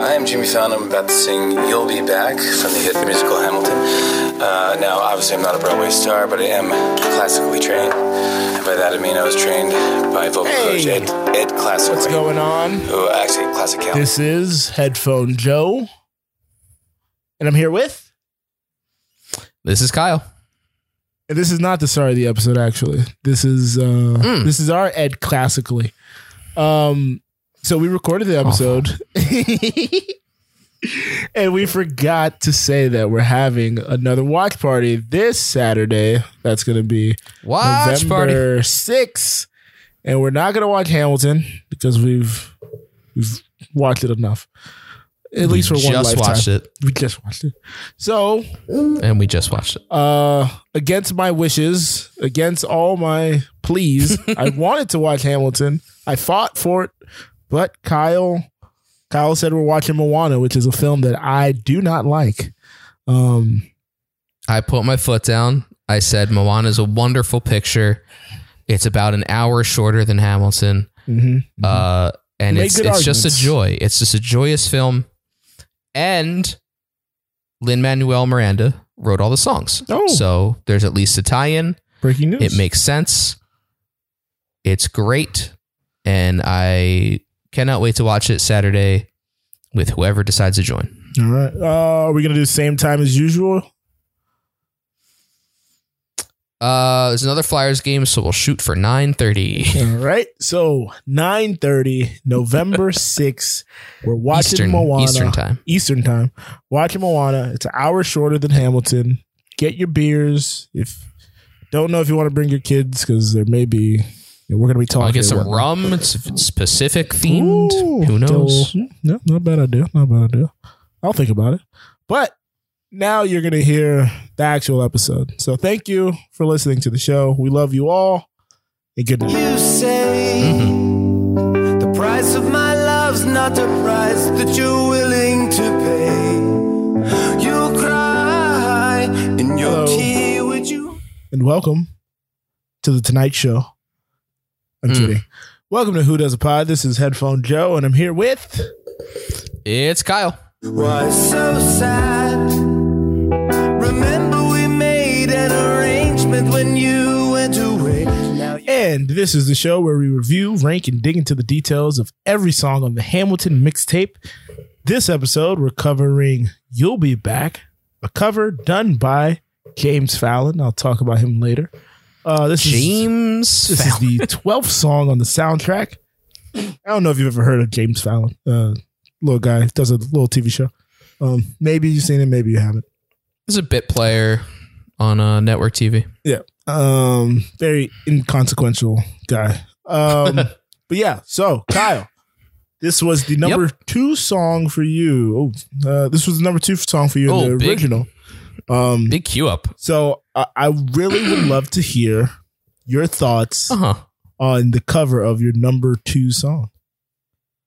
I am Jimmy Fallon. I'm about to sing You'll Be Back from the hit musical Hamilton. Uh, now, obviously, I'm not a Broadway star, but I am classically trained. And by that I mean I was trained by vocal coach Hey. Ed, Ed Classically. What's going on? Who actually classic Cal. This is Headphone Joe. And I'm here with. This is Kyle. And this is not the start of the episode, actually. This is uh Mm. this is our Ed classically. Um so we recorded the episode. and we forgot to say that we're having another watch party this Saturday. That's gonna be Watch party. November 6th. And we're not gonna watch Hamilton because we've we've watched it enough. At least for we one just lifetime. watched it, We just watched it. So and we just watched it. uh against my wishes, against all my pleas, I wanted to watch Hamilton. I fought for it, but Kyle Kyle said we're watching Moana, which is a film that I do not like. Um I put my foot down. I said Moana is a wonderful picture. It's about an hour shorter than Hamilton, mhm. uh, and Make it's it's just a joy. It's just a joyous film, and Lin Manuel Miranda wrote all the songs. Oh. so there's at least a tie-in. breaking news. It makes sense. It's great, and I cannot wait to watch it Saturday with whoever decides to join. all right. Uh are we gonna do the same time as usual? Uh, there's another Flyers game, so we'll shoot for nine thirty All right. So 9:30, November 6th. We're watching Eastern Moana. Eastern time. Eastern time. Watching Moana. It's an hour shorter than Hamilton. Get your beers. If don't know if you want to bring your kids because there may be you know, we're gonna be talking. I'll get some rum. It's, it's Pacific themed. Ooh, Who knows? so- no, not a bad idea. Not a bad idea. I'll think about it. But now you're gonna hear the actual episode. So thank you for listening to the show. We love you all. And good night. You say Mm-hmm. the price of my love's not the price that you're willing to pay. You cry in your Hello. tea, would you? and welcome to the Tonight Show. I'm Mm. kidding. Welcome to Who Does a Pod. This is Headphone Joe, and I'm here with. It's Kyle. Why so sad? Remember we made an arrangement when you went away. Now you And this is the show where we review, rank, and dig into the details of every song on the Hamilton mixtape. This episode, we're covering You'll Be Back, a cover done by James Fallon. I'll talk about him later. Uh, this is James. this is the 12th song on the soundtrack. I don't know if you've ever heard of James Fallon. Uh, little guy does a little TV show. Um, maybe you've seen it, maybe you haven't. He's a bit player on uh, network TV. Yeah. Um, very inconsequential guy. Um, but yeah. So Kyle, this was the number two song for you. Oh, uh, this was the number two song for you in Oh, the big. original. Um, Big Q up. so I, I really would love to hear your thoughts Uh huh. on the cover of your number two song.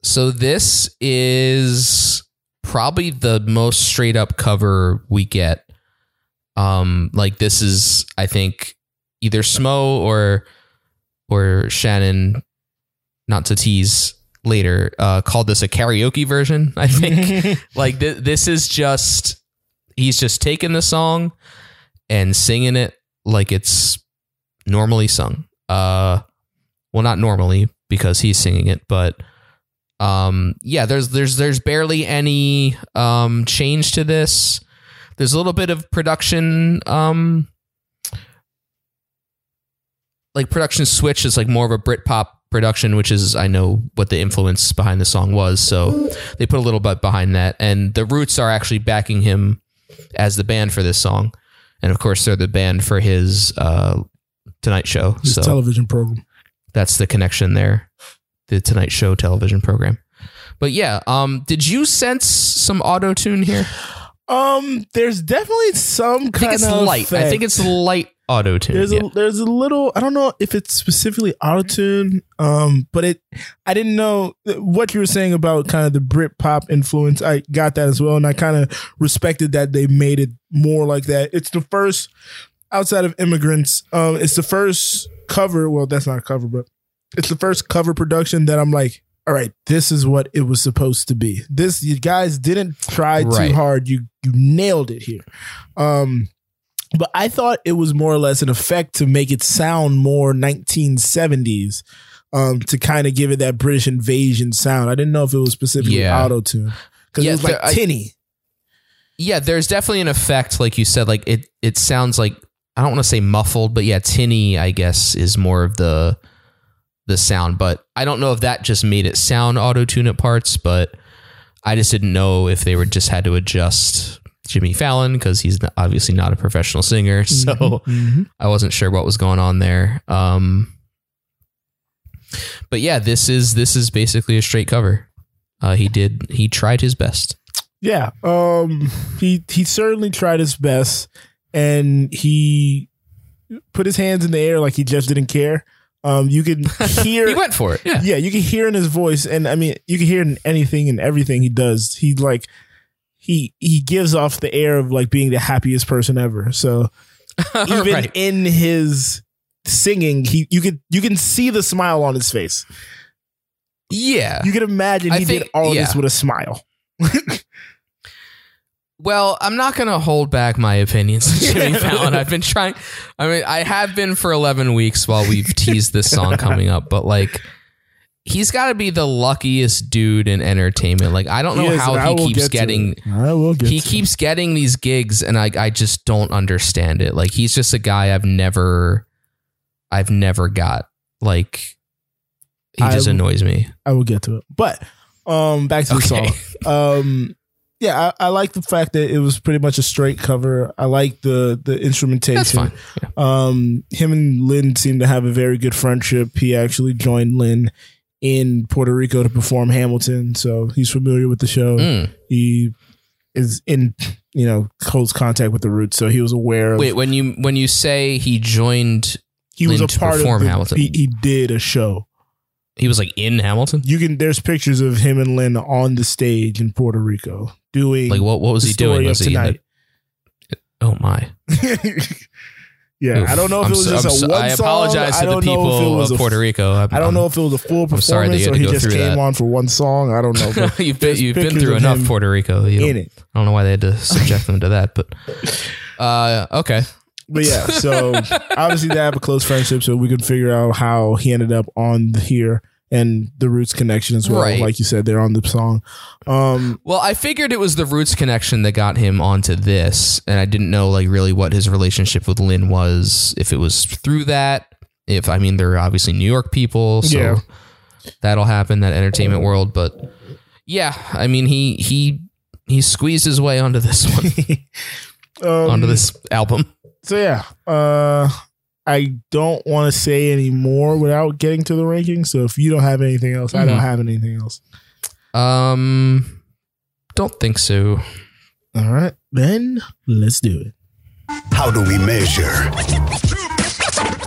So this is probably the most straight up cover we get. Um, like this is, I think, either Smo or or Shannon, not to tease later, uh, called this a karaoke version. I think like th- this is just he's just taking the song and singing it like it's normally sung. Uh, well, not normally because he's singing it, but um, yeah, there's there's there's barely any um change to this. There's a little bit of production um like production switch is like more of a Britpop production, which is I know what the influence behind the song was. So they put a little bit behind that, and the Roots are actually backing him as the band for this song, and of course they're the band for his uh, Tonight Show. This so television program. that's the connection there, the Tonight Show television program. But yeah, um, did you sense some auto tune here? Um, there's definitely some I think it's of light. I think it's light auto tune. There's a there's a little I don't know if it's specifically autotune, um, but it I didn't know what you were saying about kind of the Brit pop influence. I got that as well, and I kind of respected that they made it more like that. It's the first outside of immigrants, um, it's the first cover. Well, that's not a cover, but it's the first cover production that I'm like, all right, this is what it was supposed to be. This you guys didn't try Right. too hard. You you nailed it here. Um but I thought it was more or less an effect to make it sound more 1970s. Um, to kind of give it that British invasion sound. I didn't know if it was specifically Yeah. auto tune because Yeah, it was like there- I- tinny. Yeah, there's definitely an effect, like you said. Like it, it sounds like I don't want to say muffled, but yeah, tinny. I guess is more of the the sound. But I don't know if that just made it sound auto tune at parts. But I just didn't know if they were just had to adjust Jimmy Fallon because he's obviously not a professional singer. So Mhm. I wasn't sure what was going on there. Um, but yeah, this is this is basically a straight cover. Uh, he did he tried his best. Yeah, um, he he certainly tried his best, and he put his hands in the air like he just didn't care. Um, you can hear, He went for it. Yeah. yeah, you can hear in his voice, and I mean, you can hear in anything and everything he does. He like he he gives off the air of like being the happiest person ever. So even Right. in his singing, he you could you can see the smile on his face. Yeah. You can imagine I he did think- all of this with a smile. Well, I'm not going to hold back my opinions on Jimmy Fallon. I've been trying. I mean, I have been for 11 weeks while we've teased this song coming up, but like, he's got to be the luckiest dude in entertainment. Like, I don't know is, how he keeps get getting. I will get He to it. keeps getting these gigs, and I, I just don't understand it. Like, he's just a guy I've never, I've never got. Like, he just I- annoys me. I will get to it. But um back to the Okay. song. Um yeah, I, I like the fact that it was pretty much a straight cover. I like the the instrumentation. That's fine. Yeah. Um him and Lin seem to have a very good friendship. He actually joined Lin in Puerto Rico to perform Hamilton, so he's familiar with the show. Mm. He is in you know close contact with the roots, so he was aware of Wait, when you when you say he joined, he was a to part of the, Hamilton. He, he did a show. he was like in Hamilton. You can there's pictures of him and Lin on the stage in Puerto Rico doing Like what? What was he doing? Was he tonight. the- oh my! yeah, Oof. I don't know if I'm it was so- just a one I song. apologize I to the don't know if it people of Puerto Rico. I'm, I don't know if it was a full I'm sorry that performance or he just came that. on for one song. I don't know. You've been you've been through enough Puerto Rico. You in it. I don't know why they had to subject them to that, but uh, okay. But yeah, so obviously they have a close friendship, so we could figure out how he ended up on here and the Roots connection as well. Right. Like you said, they're on the song. Um, Well, I figured it was the Roots connection that got him onto this, and I didn't know like really what his relationship with Lin was. If it was through that, if I mean they're obviously New York people, so Yeah. that'll happen that entertainment world. But yeah, I mean he he he squeezed his way onto this one, um, onto this album. So yeah, uh, I don't want to say any more without getting to the rankings. So if you don't have anything else, I don't Mhm. have anything else. Um, don't think so. All right, then let's do it. How do we measure?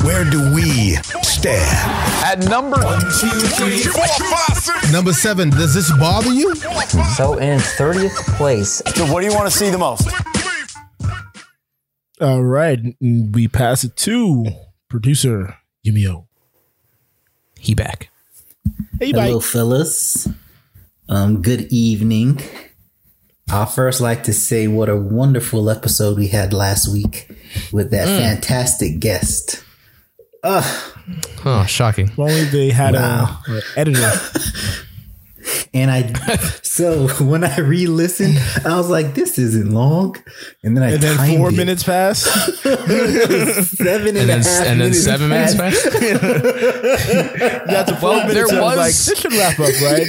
Where do we stand? At number Number seven, does this bother you? So in 30th place, So what do you want to see the most? All right, we pass it to producer Yumio. He back. Hey, Hello, bye. fellas. Um, good evening. I'll first like to say what a wonderful episode we had last week with that fantastic guest. Oh, shocking. If only they had Wow. a, a editor. And I, so when I re-listened, I was like, "This isn't long." And then I And then four it. minutes pass. seven And and, then a half and then minutes seven minutes passed. back. Got to four Well, minutes. there I was, was- like, this should wrap up, right?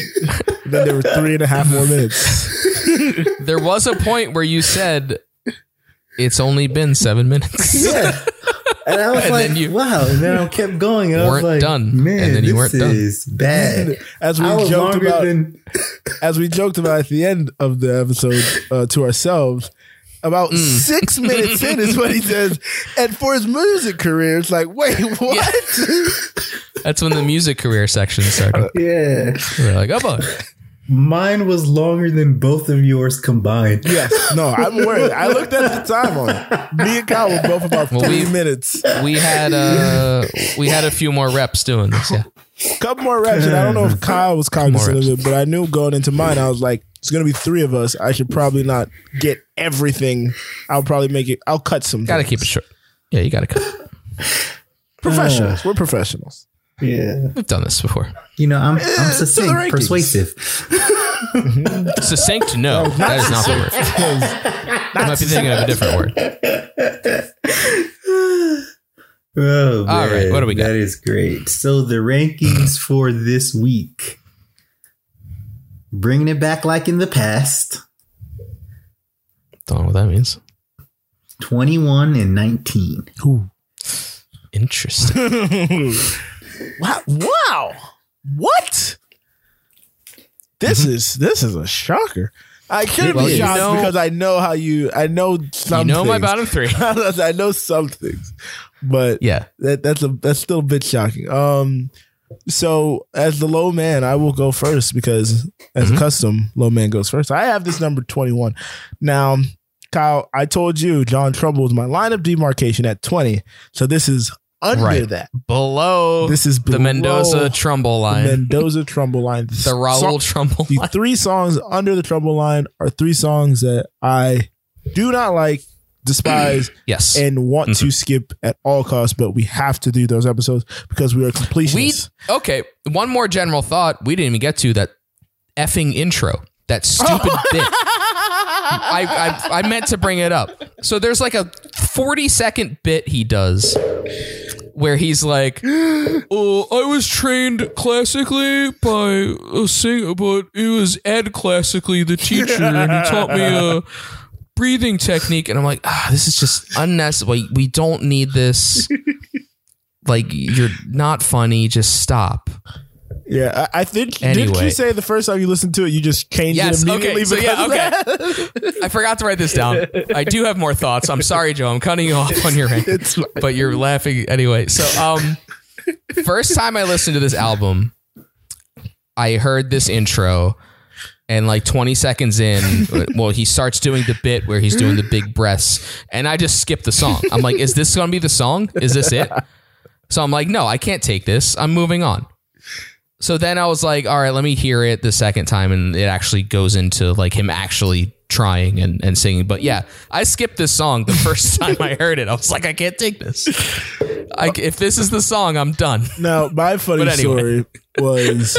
then there were three and a half more minutes. There was a point where you said it's only been seven minutes. Yeah. And I was And like, you wow. And then I kept going. And I was like, done. man, And then you this weren't done. is bad. As we joked about, than as we joked about at the end of the episode uh, to ourselves, about Mm. six minutes in is what he says. And for his music career, it's like, wait, what? That's when the music career section started. yeah. We're like, oh boy. Mine was longer than both of yours combined. yes, no, I'm worried. I looked at the time on it. Me and Kyle were both about Well, three we- minutes. We had uh we had a few more reps doing this. Yeah. couple more reps, and I don't know if Kyle was cognizant of it, but I knew going into mine, I was like, it's gonna be three of us. I should probably not get everything. I'll probably make it. I'll cut some. Gotta things. keep it short. Yeah, you gotta cut. professionals. We're professionals. Yeah. We've done this before. You know, I'm I'm succinct, persuasive. Succinct? No, that is not the word. I might be thinking of a different word. Oh, All right, what do we got? That is great. So the rankings for this week, bringing it back like in the past, Don't know what that means. twenty-one and nineteen. Interesting. Wow! Wow! What? This is this is a shocker. I couldn't Well, be you shocked know- because I know how you. I know some. you know my bottom three. I know some things, but Yeah. that that's a that's still a bit shocking. Um, so as the low man, I will go first because as a custom, low man goes first. I have this number twenty one. Now, Kyle, I told you John Trumbull was my line of demarcation at twenty. So this is under Right. that. Below This is the Mendoza Trumbull line. The Mendoza Trumbull line. the Raul Trumbull The line. three songs under the Trumbull line are three songs that I do not like, despise, Yes. and want to mm-hmm. skip at all costs. But we have to do those episodes because we are we okay. One more general thought. We didn't even get to that effing intro. That stupid bit. I, I I meant to bring it up. So there's like a 40 second bit he does where he's like, "Oh, I was trained classically by a singer, but it was Ed classically the teacher, and he taught me a breathing technique." And I'm like, "Ah, this is just unnecessary. We don't need this." Like you're not funny. Just stop. Yeah, I, I think. Didn't you say the first time you listened to it, you just changed Yes. it immediately? Okay. So yeah. Okay. I forgot to write this down. I do have more thoughts. I'm sorry, Joe. I'm cutting you off on your end, but you're laughing anyway. So, um, first time I listened to this album, I heard this intro, and like 20 seconds in, well, he starts doing the bit where he's doing the big breaths, and I just skipped the song. I'm like, is this going to be the song? Is this it? So I'm like, no, I can't take this. I'm moving on. So then I was like, all right, let me hear it the second time. And it actually goes into like him actually trying and, and singing. But yeah, I skipped this song the first time I heard it. I was like, I can't take this. I, if this is the song, I'm done. Now, my funny anyway. story was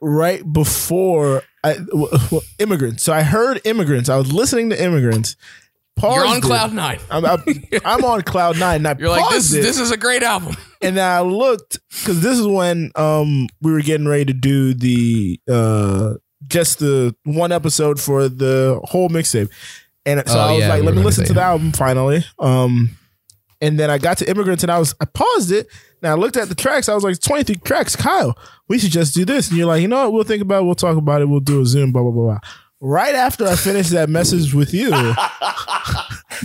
right before I, w- w- immigrants. So I heard immigrants. I was listening to immigrants. Paused You're on it. cloud nine. I'm, I'm, I'm on cloud nine. And I You're like, this, it, this is a great album. and I looked because this is when um we were getting ready to do the uh just the one episode for the whole mixtape, and so Oh, I was yeah, like, we let me listen to the album finally. Um, and then I got to immigrants, and I was I paused it. And I looked at the tracks. I was like, 23 tracks, Kyle. We should just do this. And you're like, you know what? We'll think about it. We'll talk about it. We'll do a Zoom, blah, blah, blah, blah. Right after I finished that message with you,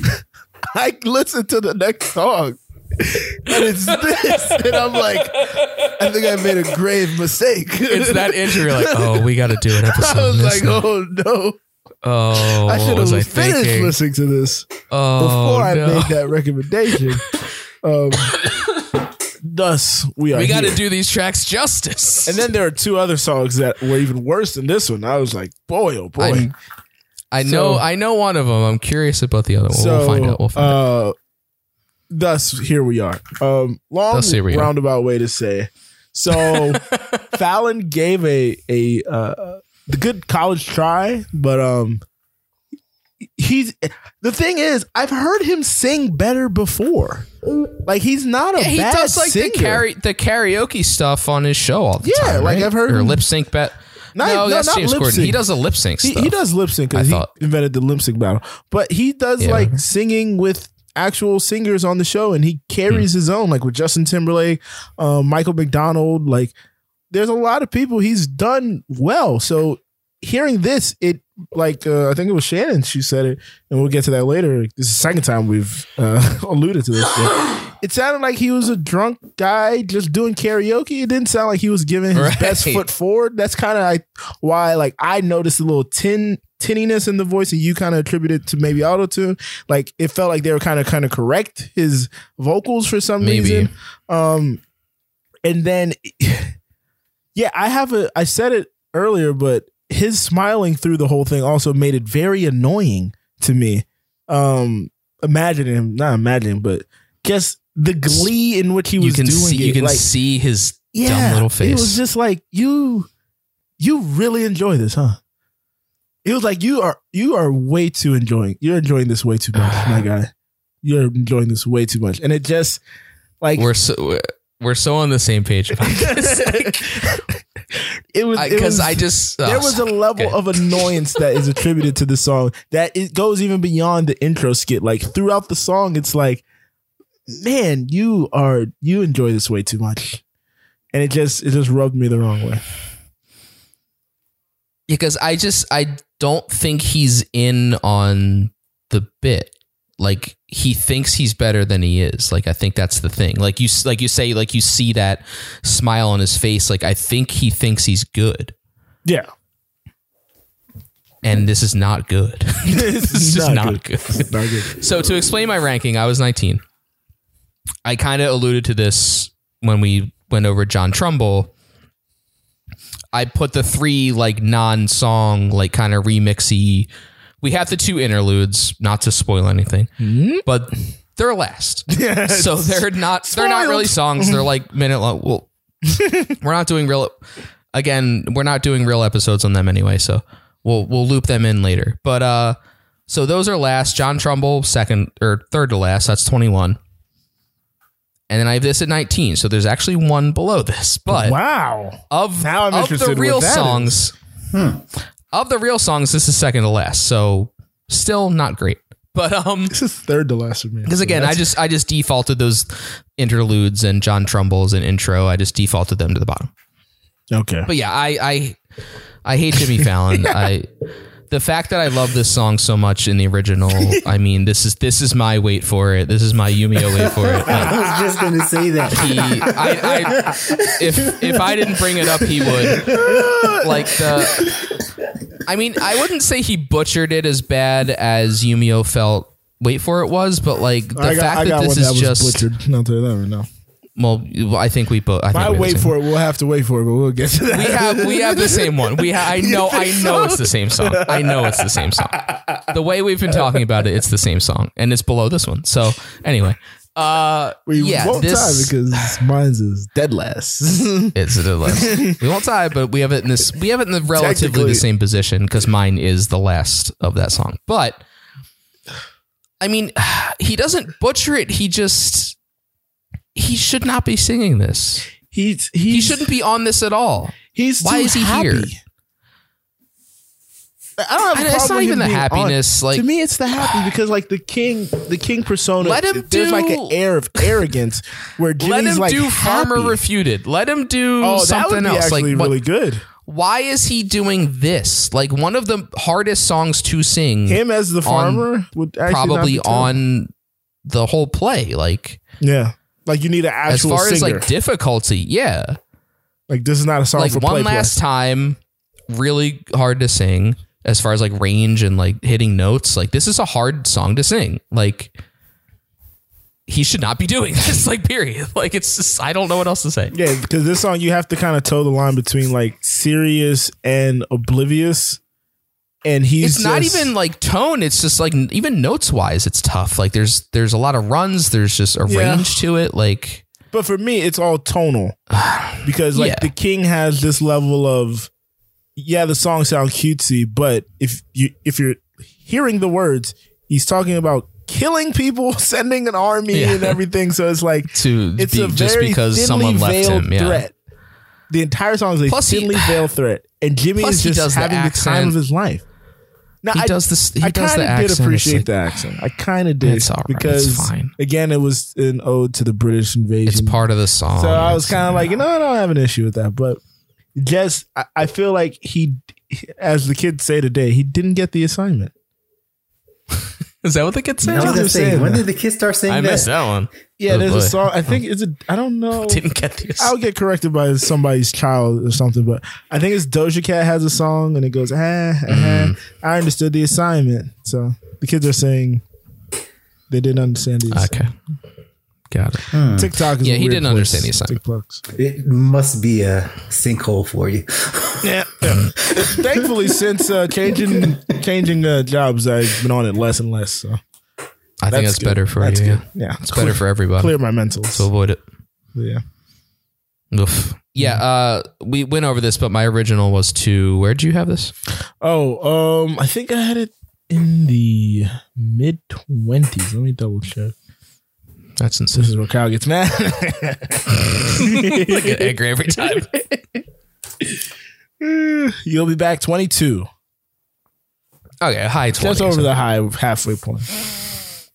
I listened to the next song. And it's this. And I'm like, I think I made a grave mistake. It's that intro. You're like, oh, we got to do an episode. I was like, now. oh no. oh, I should have finished thinking? listening to this Oh, before I no. made that recommendation. Um, thus, we are We got to do these tracks justice. And then there are two other songs that were even worse than this one. I was like, boy, oh boy. I, I know, So- I know one of them. I'm curious about the other one. we'll find out. We'll find out. uh, thus, here we are. Um, long Thus, here we are. roundabout way to say. So, Fallon gave a a uh, the good college try, but um, he's the thing is, I've heard him sing better before. Like he's not a Yeah, he bad does like singer. the karaoke stuff on his show all the time. Yeah, time. like right? I've heard or him- lip sync bet. Not- no, no, that's not James lip Gordon. He does a lip sync He, stuff. he does lip sync because he thought. invented the lip sync battle. But he does Yeah. like singing with actual singers on the show, and he carries Hmm. his own, like with Justin Timberlake, um, Michael McDonald. Like, there's a lot of people he's done well. So hearing this, it like uh, I think it was Shannon. She said it, and we'll get to that later. This is the second time we've uh, alluded to this. It sounded like he was a drunk guy just doing karaoke. It didn't sound like he was giving his Right. best foot forward. That's kind of like why, like, I noticed a little tin tinniness in the voice, and you kind of attributed to maybe auto tune. Like, it felt like they were kind of kind of correct his vocals for some Maybe. reason. Um, and then yeah, I have a I said it earlier, but his smiling through the whole thing also made it very annoying to me. Um imagining him, not imagining, but just the glee in which he was you can doing see it. you can like, see his yeah, dumb little face. It was just like you you really enjoy this, huh? It was like you are you are way too enjoying. You're enjoying this way too much, my guy. You're enjoying this way too much, and it just like we're so we're so on the same page about this. Like, it was because was- I just there oh, was a level okay. of annoyance that is attributed to the song that it goes even beyond the intro skit. Like throughout the song, it's like, man, you are you enjoy this way too much, and it just it just rubbed me the wrong way. because I just I don't think he's in on the bit. Like he thinks he's better than he is. Like I think that's the thing. Like you like you say like you see that smile on his face. Like I think he thinks he's good, Yeah, and this is not good. this this is just not good. It's not good. So to explain my ranking, I was 19. I kind of alluded to this when we went over John Trumbull. I put the three like non-song, like kind of remixy. We have the two interludes, not to spoil anything, but they're last. so they're not they're not really songs. They're like minute long. Well, we're not doing real. Again, we're not doing real episodes on them anyway. So we'll we'll loop them in later. But uh, so those are last. John Trumbull second or third to last. That's twenty one. And then I have this at 19. So there's actually one below this. But Wow, of, Now I'm of interested the real songs, of the real songs, this is second to last. So still not great. But um this is third to last for me. because again, I just I just defaulted those interludes and John Trumbull's and intro. I just defaulted them to the bottom. okay. But yeah, I I I hate Jimmy Fallon. I the fact that I love this song so much in the original. I mean, this is this is my wait for it. This is my Yumio wait for it. Like, I was just gonna say that. he, I, I, if if I didn't bring it up, he would. Like the, I mean, I wouldn't say he butchered it as bad as Yumio felt. Wait for it was, but like the got, fact I got that this that is was just butchered. Not to that right now. Well, I think we both. I think I we have the wait same for it. We'll have to wait for it, but we'll get to that. we have we have the same one. We ha- I know I know it's the same song. I know it's the same song. The way we've been talking about it, it's the same song, and it's below this one. So anyway, uh, we yeah, won't this tie because mine's is dead last. it's the last. we won't tie, but we have it in this. We have it in the relatively Technically. the same position because mine is the last of that song. But I mean, he doesn't butcher it. He just he should not be singing this. he's, he's He shouldn't be on this at all. He's Why too is he happy. here? I don't have it's not even the being on. happiness, like- to me, it's the happy because like the king, the king persona. Let him there's like do- an air of arrogance where Jimmy's Let him like do Farmer. Refuted. Let him do Oh, something would else. actually Like, what- really good. why is he doing this? Like one of the hardest songs to sing, Him as the farmer would actually not probably on the whole play. Like Yeah, like you need an as actual far as like difficulty, yeah. like this is not a song like for one play play. last time, really hard to sing. As far as like range and like hitting notes, like this is a hard song to sing. Like he should not be doing this. Like period. Like it's just I don't know what else to say. Yeah, because this song you have to kind of toe the line between like serious and oblivious, and he's it's not just- even like tone it's just like even notes wise it's tough like there's there's a lot of runs there's just a Yeah. range to it like But for me, it's all tonal because like Yeah. the king has this level of yeah, the song sounds cutesy, but if you if you're hearing the words, he's talking about killing people, sending an army Yeah. and everything. So it's like to it's be, a just very because someone left him yeah threat. The entire song is a Plus he- thinly veiled threat, and Jimmy is just does the having the, time of his life. Now, he I, does this he I does kind the of accent did appreciate like- the accent. I kind of did It's all right. because It's fine. again, it was an ode to the British invasion. it's part of the song So I was kind of like, you know, I don't have an issue with that, but just I, I feel like he, as the kids say today, he didn't get the assignment. is that what the kid I said was Kids gonna are say, saying when did the kids start saying I that? missed that one Yeah, Oh, there's boy. a song. I think it's a. I don't know. didn't get the I'll get corrected by somebody's child or something, but I think it's Doja Cat has a song and it goes, ah, ah, ah. I understood the assignment. So the kids are saying they didn't understand the assignment. okay Got it. TikTok is Yeah, a he weird didn't understand the assignment. It must be a sinkhole for you. Yeah. Thankfully, since uh, changing changing uh, jobs, I've been on it less and less. So I think that's good. better for That's you. good. Yeah. Yeah, It's better for everybody. Clear my mental So avoid it. yeah. Oof. Yeah, uh, we went over this, but my original was to where'd you have this? Oh, um, I think I had it in the mid twenties. Let me double check. That's This is where Kyle gets mad. I get angry every time. You'll be back twenty two, Okay, high twenty. just over the high halfway point.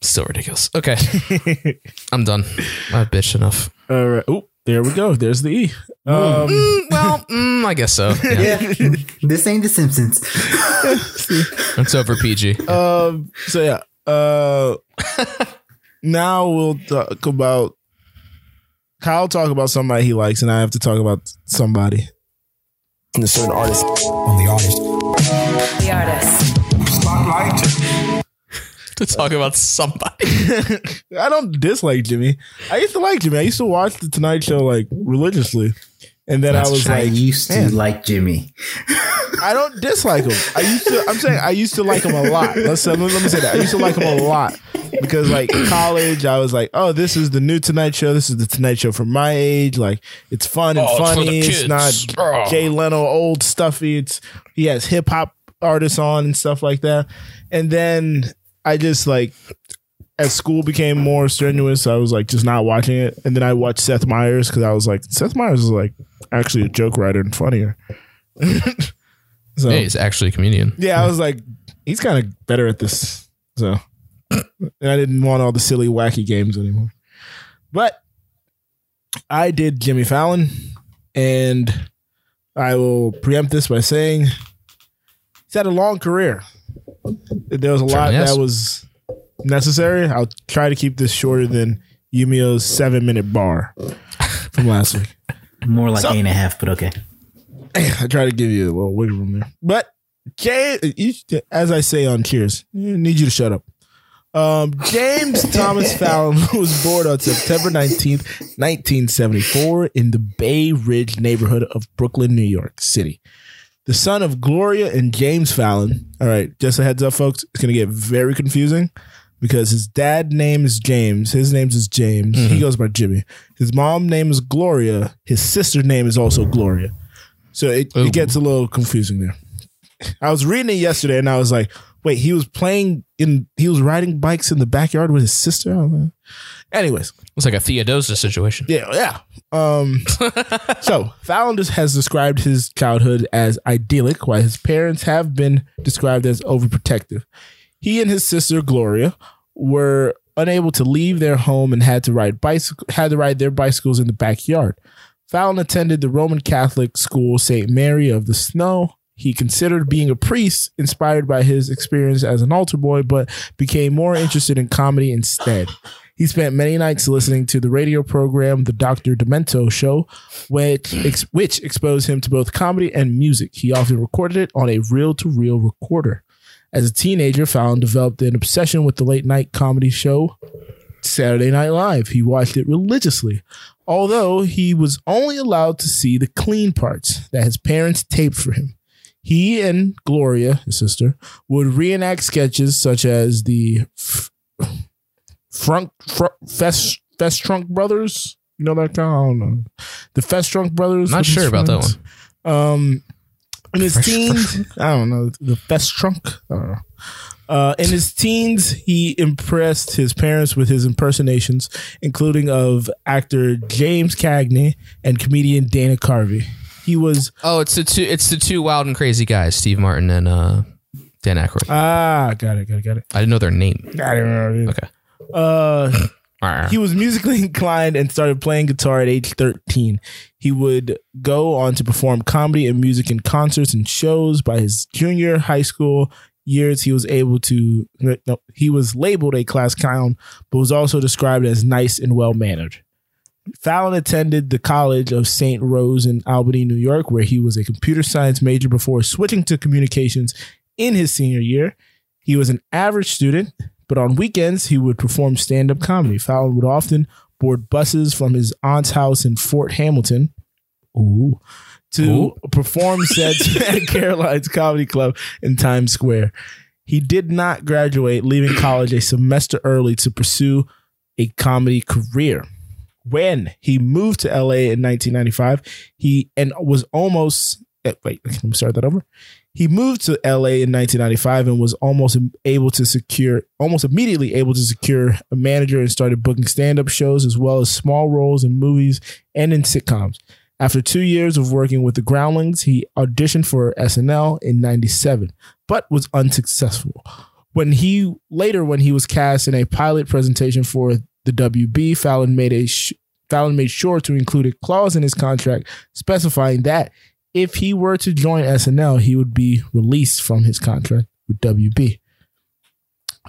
Still ridiculous. Okay, I'm done. I bitched enough. All right. Oh, there we go. There's the E. Um, Mm, well, mm, I guess so. Yeah. Yeah, this ain't The Simpsons. It's over PG. um. So yeah. Uh. Now we'll talk about. Kyle talk about somebody he likes, and I have to talk about somebody. And a certain artist. On the artist. The artist. Spotlight. to talk about somebody. I don't dislike Jimmy. I used to like Jimmy. I used to watch the Tonight Show like religiously, and then That's I was I like, I used to man. like Jimmy. I don't dislike him. I used to. I'm saying I used to like him a lot. Let's let me, let me say that I used to like him a lot because like college, I was like, oh, this is the new Tonight Show. This is the Tonight Show for my age. Like it's fun and Oh, funny. the It's, not Oh. Jay Leno old stuffy. It's he has hip hop artists on and stuff like that. And then I just like as school became more strenuous, I was like just not watching it. And then I watched Seth Meyers because I was like, Seth Meyers is like actually a joke writer and funnier. so Hey, he's actually a comedian. yeah, I was like, he's kind of better at this. So and I didn't want all the silly, wacky games anymore. But I did Jimmy Fallon, and I will preempt this by saying he's had a long career. There was a lot Certainly that was necessary. I'll try to keep this shorter than Yumio's seven minute bar from last week. More like So- eight and a half, but okay. I try to give you a little wiggle room there. But Jay, you, as I say on Cheers, I need you to shut up. Um, James Thomas Fallon was born on September 19th, 1974 in the Bay Ridge neighborhood of Brooklyn, New York City. The son of Gloria and James Fallon. All right, just a heads up, folks. It's going to get very confusing because his dad name is James. His name is James. He goes by Jimmy. His mom name is Gloria. His sister name is also Gloria. So it, it gets a little confusing there. I was reading it yesterday and I was like, wait, he was playing in, he was riding bikes in the backyard with his sister? I was like- Anyways, It's like a Theodosia situation. yeah, yeah. Um, so Fallon has described his childhood as idyllic, while his parents have been described as overprotective. He and his sister Gloria were unable to leave their home and had to ride bicycle had to ride their bicycles in the backyard. Fallon attended the Roman Catholic school St. Mary of the Snow. He considered being a priest, inspired by his experience as an altar boy, but became more interested in comedy instead. He spent many nights listening to the radio program The Dr. Demento Show, which, ex- which exposed him to both comedy and music. He often recorded it on a reel to reel recorder. As a teenager, Fallon developed an obsession with the late night comedy show Saturday Night Live. He watched it religiously, although he was only allowed to see the clean parts that his parents taped for him. He and Gloria, his sister, would reenact sketches such as the F- Frunk Fr- Fest Festrunk Brothers. You know that guy? I don't know. The Festrunk Brothers. Not sure about that one. Um, in his teens, I don't know the Festrunk. I don't know. Uh, in his teens, he impressed his parents with his impersonations, including of actor James Cagney and comedian Dana Carvey. He was Oh, it's the two. It's the two wild and crazy guys, Steve Martin and uh, Dan Aykroyd. ah, got it, got it, got it. I didn't know their name. I don't know. Okay. Uh, he was musically inclined and started playing guitar at age 13. He would go on to perform comedy and music in concerts and shows. By his junior high school years, he was able to, no, he was labeled a class clown, but was also described as nice and well mannered. Fallon attended the College of St. Rose in Albany, New York, where he was a computer science major before switching to communications in his senior year. He was an average student, but on weekends he would perform stand-up comedy. Fallon would often board buses from his aunt's house in Fort Hamilton. Ooh. To perform sets at Caroline's Comedy Club in Times Square. He did not graduate, leaving college a semester early to pursue a comedy career. When he moved to LA in 1995, he and was almost eh, wait, let me start that over. He moved to LA in 1995 and was almost able to secure, almost immediately able to secure a manager and started booking stand-up shows as well as small roles in movies and in sitcoms. After two years of working with the Groundlings, he auditioned for SNL in 97, but was unsuccessful. When he later, when he was cast in a pilot presentation for the WB, Fallon made a sh- Fallon made sure to include a clause in his contract specifying that if he were to join SNL, he would be released from his contract with WB.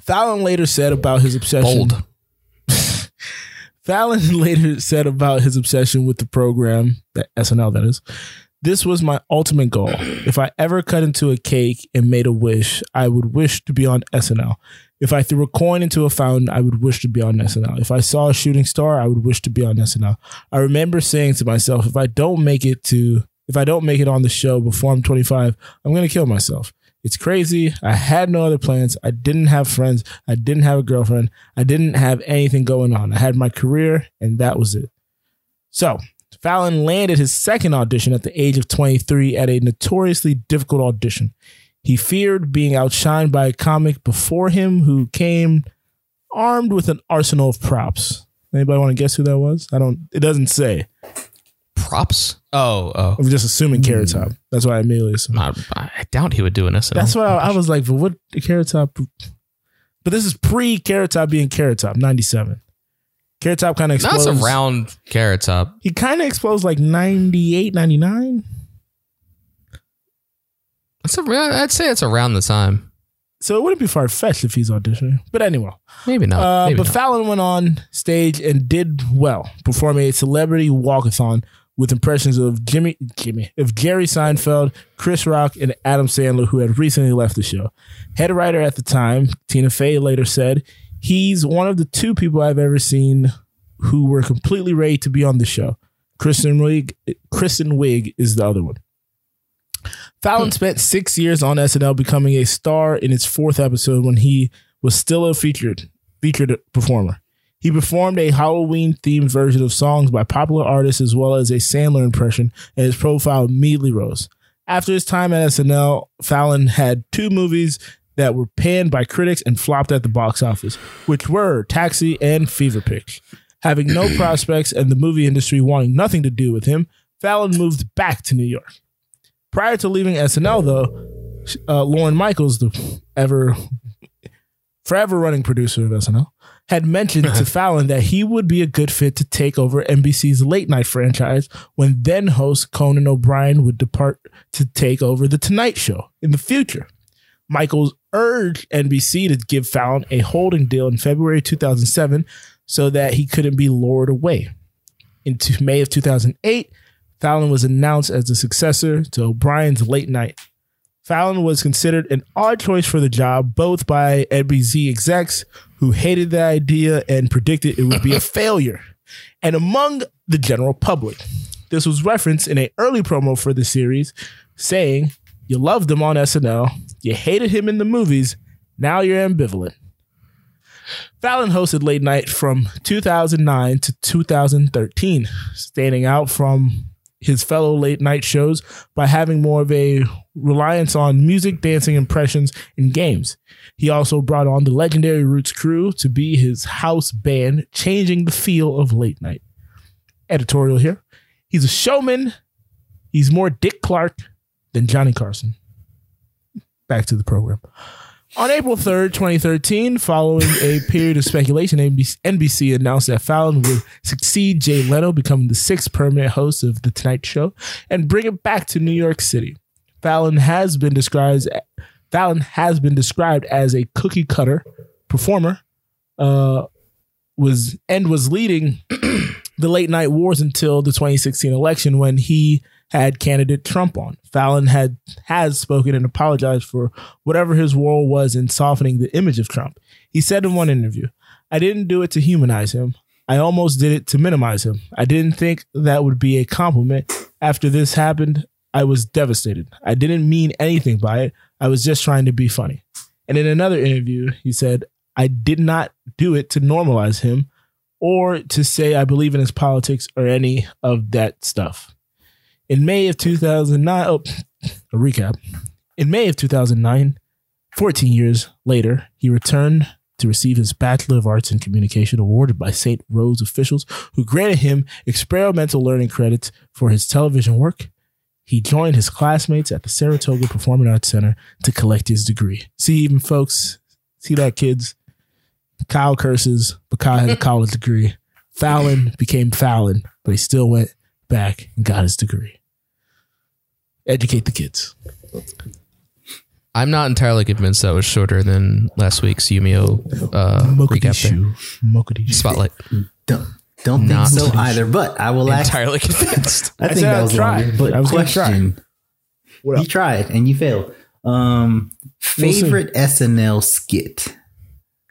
Fallon later said about his obsession. Bold. Fallon later said about his obsession with the program, that SNL that is. This was my ultimate goal. If I ever cut into a cake and made a wish, I would wish to be on SNL. If I threw a coin into a fountain, I would wish to be on SNL. If I saw a shooting star, I would wish to be on SNL. I remember saying to myself, if I don't make it to, if I don't make it on the show before I'm 25, I'm going to kill myself. It's crazy. I had no other plans. I didn't have friends. I didn't have a girlfriend. I didn't have anything going on. I had my career and that was it. So Fallon landed his second audition at the age of 23 at a notoriously difficult audition. He feared being outshined by a comic before him who came armed with an arsenal of props. Anybody want to guess who that was? I don't. It doesn't say. Props? Oh, oh. I'm just assuming Carrot Top. That's why I immediately assumed. I, I doubt he would do an SNL. That's what I, I was like. But what Carrot Top? But this is pre Carrot Top being Carrot Top, 97. Carrot Top kind of explodes. That's around Carrot Top. He kind of explodes like 98, 99. That's a, I'd say it's around the time. So it wouldn't be far fetched if he's auditioning. But anyway. Maybe not. Uh, Maybe but not. Fallon went on stage and did well, performing a celebrity walkathon with impressions of Jimmy, Jimmy, of Jerry Seinfeld, Chris Rock, and Adam Sandler, who had recently left the show. Head writer at the time, Tina Fey, later said, "He's one of the two people I've ever seen who were completely ready to be on the show. Kristen Wiig, Kristen Wiig is the other one." Fallon hmm. spent six years on SNL, becoming a star in its fourth episode when he was still a featured featured performer. He performed a Halloween themed version of songs by popular artists as well as a Sandler impression, and his profile immediately rose. After his time at SNL, Fallon had two movies that were panned by critics and flopped at the box office, which were Taxi and Fever Pitch. Having no prospects and the movie industry wanting nothing to do with him, Fallon moved back to New York. Prior to leaving SNL, though, uh, Lorne Michaels, the ever forever running producer of SNL, had mentioned to Fallon that he would be a good fit to take over NBC's late night franchise when then host Conan O'Brien would depart to take over The Tonight Show in the future. Michaels urged NBC to give Fallon a holding deal in February 2007 so that he couldn't be lured away. In May of 2008, Fallon was announced as the successor to O'Brien's late night. Fallon was considered an odd choice for the job, both by NBC execs who hated the idea and predicted it would be a failure, and among the general public. This was referenced in an early promo for the series, saying, You loved him on SNL, you hated him in the movies, now you're ambivalent. Fallon hosted Late Night from 2009 to 2013, standing out from his fellow late night shows by having more of a reliance on music, dancing, impressions, and games. He also brought on the legendary Roots crew to be his house band, changing the feel of late night. Editorial here. He's a showman. He's more Dick Clark than Johnny Carson. Back to the program. On April 3rd, 2013, following a period of speculation, NBC announced that Fallon would succeed Jay Leno, becoming the sixth permanent host of The Tonight Show, and bring it back to New York City. Fallon has been described Fallon has been described as a cookie cutter performer, uh, was and was leading the late night wars until the 2016 election when he had candidate Trump on. Fallon had has spoken and apologized for whatever his role was in softening the image of Trump. He said in one interview, "I didn't do it to humanize him. I almost did it to minimize him. I didn't think that would be a compliment. After this happened, I was devastated. I didn't mean anything by it. I was just trying to be funny. And in another interview, he said, I did not do it to normalize him or to say I believe in his politics or any of that stuff. In May of 2009, oh, a recap. In May of 2009, 14 years later, he returned to receive his Bachelor of Arts in Communication awarded by St. Rose officials who granted him experimental learning credits for his television work. He joined his classmates at the Saratoga Performing Arts Center to collect his degree. See, even folks, see that, kids? Kyle curses, but Kyle had a college degree. Fallon became Fallon, but he still went back and got his degree. Educate the kids. I'm not entirely convinced that was shorter than last week's Yumio uh, recap there. Mogadishu. Mogadishu. Spotlight. Don't don't think Not so either. But I will ask. Entirely convinced. I I think said that I'd was try. longer. But I was gonna try. question: What You up? tried and you failed. Um, We'll see. favorite SNL skit?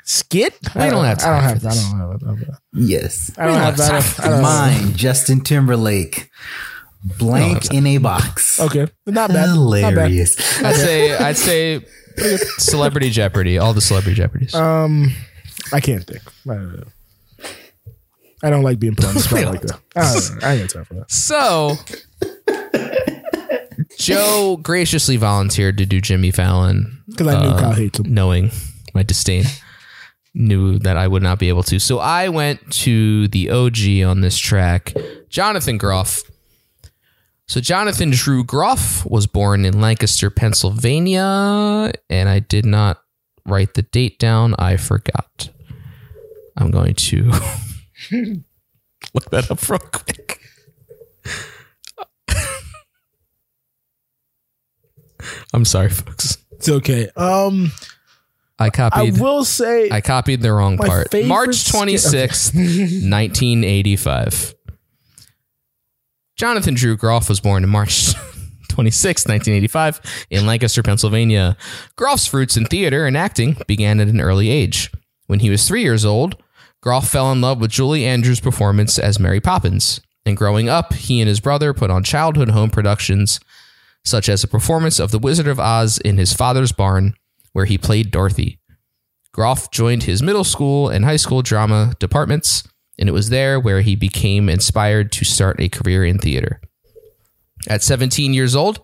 Skit? We don't have I don't have. for I don't have. I don't have. Yes. I don't have that. I don't have- Mine, Justin Timberlake. Blank in a box. Okay, not bad. Not bad. Hilarious. I'd say I'd say Celebrity Jeopardy, all the Celebrity Jeopardies. Um, I can't think. I don't. I don't like being put on the spot like that. I, don't know. I ain't got time for that. So Joe graciously volunteered to do Jimmy Fallon Because I knew Kyle hates him. knowing my disdain, knew that I would not be able to. So I went to the OG on this track, Jonathan Groff. So Jonathan Drew Groff was born in Lancaster, Pennsylvania, and I did not write the date down. I forgot. I'm going to look that up real quick. I'm sorry, folks. It's okay. Um, I copied. I will say I copied the wrong part. March skit- 26th, 1985. Jonathan Drew Groff was born in March 26, 1985, in Lancaster, Pennsylvania. Groff's roots in theater and acting began at an early age. When he was three years old, Groff fell in love with Julie Andrews' performance as Mary Poppins. And growing up, he and his brother put on childhood home productions, such as a performance of The Wizard of Oz in his father's barn, where he played Dorothy. Groff joined his middle school and high school drama departments, and it was there where he became inspired to start a career in theater. At 17 years old,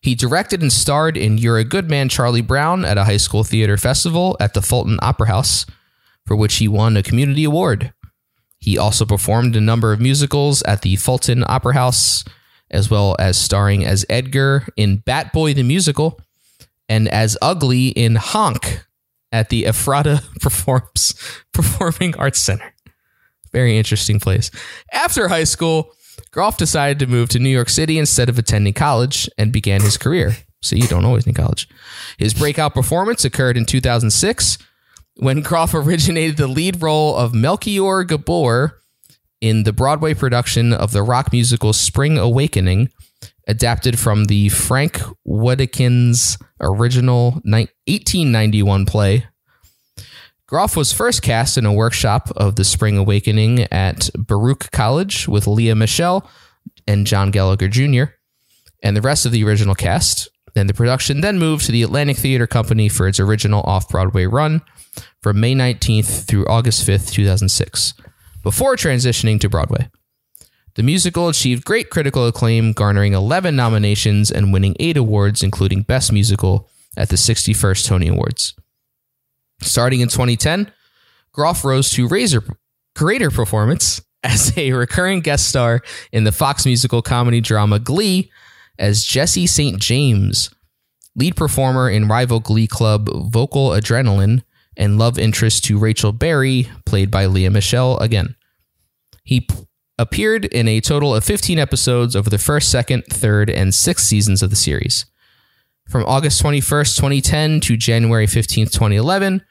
he directed and starred in You're a Good Man, Charlie Brown at a high school theater festival at the Fulton Opera House, for which he won a community award. He also performed a number of musicals at the Fulton Opera House, as well as starring as Edgar in Bat Boy the Musical and as Ugly in Honk at the Ephrata Performs Performing Arts Center. Very interesting place. After high school, Groff decided to move to New York City instead of attending college and began his career. So you don't always need college. His breakout performance occurred in 2006 when Groff originated the lead role of Melchior Gabor in the Broadway production of the rock musical Spring Awakening, adapted from the Frank Wedekind's original 1891 play. Groff was first cast in a workshop of the Spring Awakening at Baruch College with Lea Michele and John Gallagher Jr. and the rest of the original cast. And the production then moved to the Atlantic Theater Company for its original off Broadway run from May 19th through August 5th, 2006, before transitioning to Broadway. The musical achieved great critical acclaim, garnering 11 nominations and winning 8 awards, including Best Musical at the 61st Tony Awards. Starting in 2010, Groff rose to razor greater performance as a recurring guest star in the Fox musical comedy drama Glee as Jesse St. James, lead performer in rival Glee club Vocal Adrenaline, and love interest to Rachel Berry, played by Lea Michele again. He p- appeared in a total of 15 episodes over the first, second, third, and sixth seasons of the series. From August 21st, 2010 to January 15th, 2011,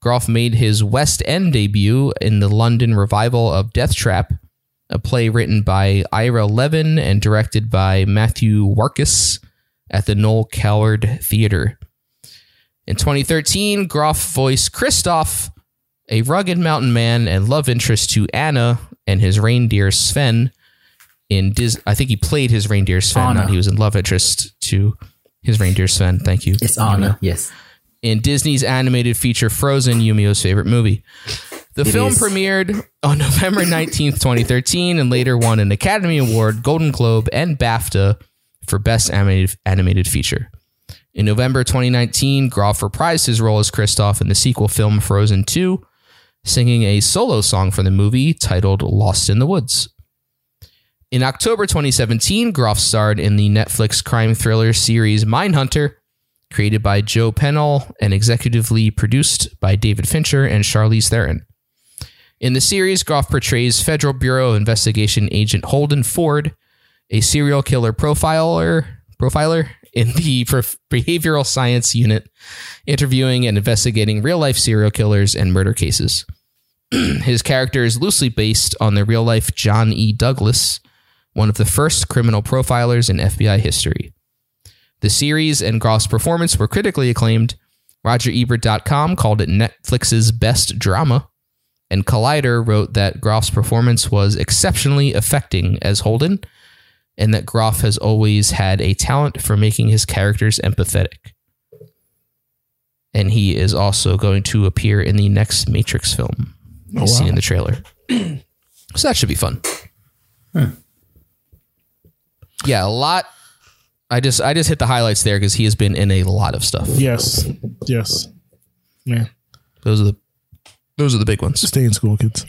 Groff made his West End debut in the London revival of Deathtrap, a play written by Ira Levin and directed by Matthew Warchus at the Noel Coward Theater. In 2013, Groff voiced Kristoff, a rugged mountain man and love interest to Anna and his reindeer Sven in Dis. I think he played his reindeer Sven. Anna. Not he was in love interest to his reindeer Sven. Thank you. It's Anna. Yes. in Disney's animated feature Frozen, Yumio's favorite movie. The It film is. premiered on November 19th, 2013, and later won an Academy Award, Golden Globe, and BAFTA for Best Animated, animated Feature. In November 2019, Groff reprised his role as Kristoff in the sequel film Frozen 2, singing a solo song for the movie titled Lost in the Woods. In October 2017, Groff starred in the Netflix crime thriller series Mindhunter, created by Joe Penhall and executively produced by David Fincher and Charlize Theron. In the series, Groff portrays Federal Bureau of Investigation agent Holden Ford, a serial killer profiler profiler in the behavioral science unit, interviewing and investigating real life serial killers and murder cases. His character is loosely based on the real life John E. Douglas, one of the first criminal profilers in FBI history. The series and Groff's performance were critically acclaimed. RogerEbert.com called it Netflix's best drama, and Collider wrote that Groff's performance was exceptionally affecting as Holden, and that Groff has always had a talent for making his characters empathetic. And he is also going to appear in the next Matrix film. Oh, You've seen in the trailer. so that should be fun. Yeah, a lot. I just I just hit the highlights there because he has been in a lot of stuff. Yes. Yes. Man. Those are the those are the big ones. Stay in school, kids.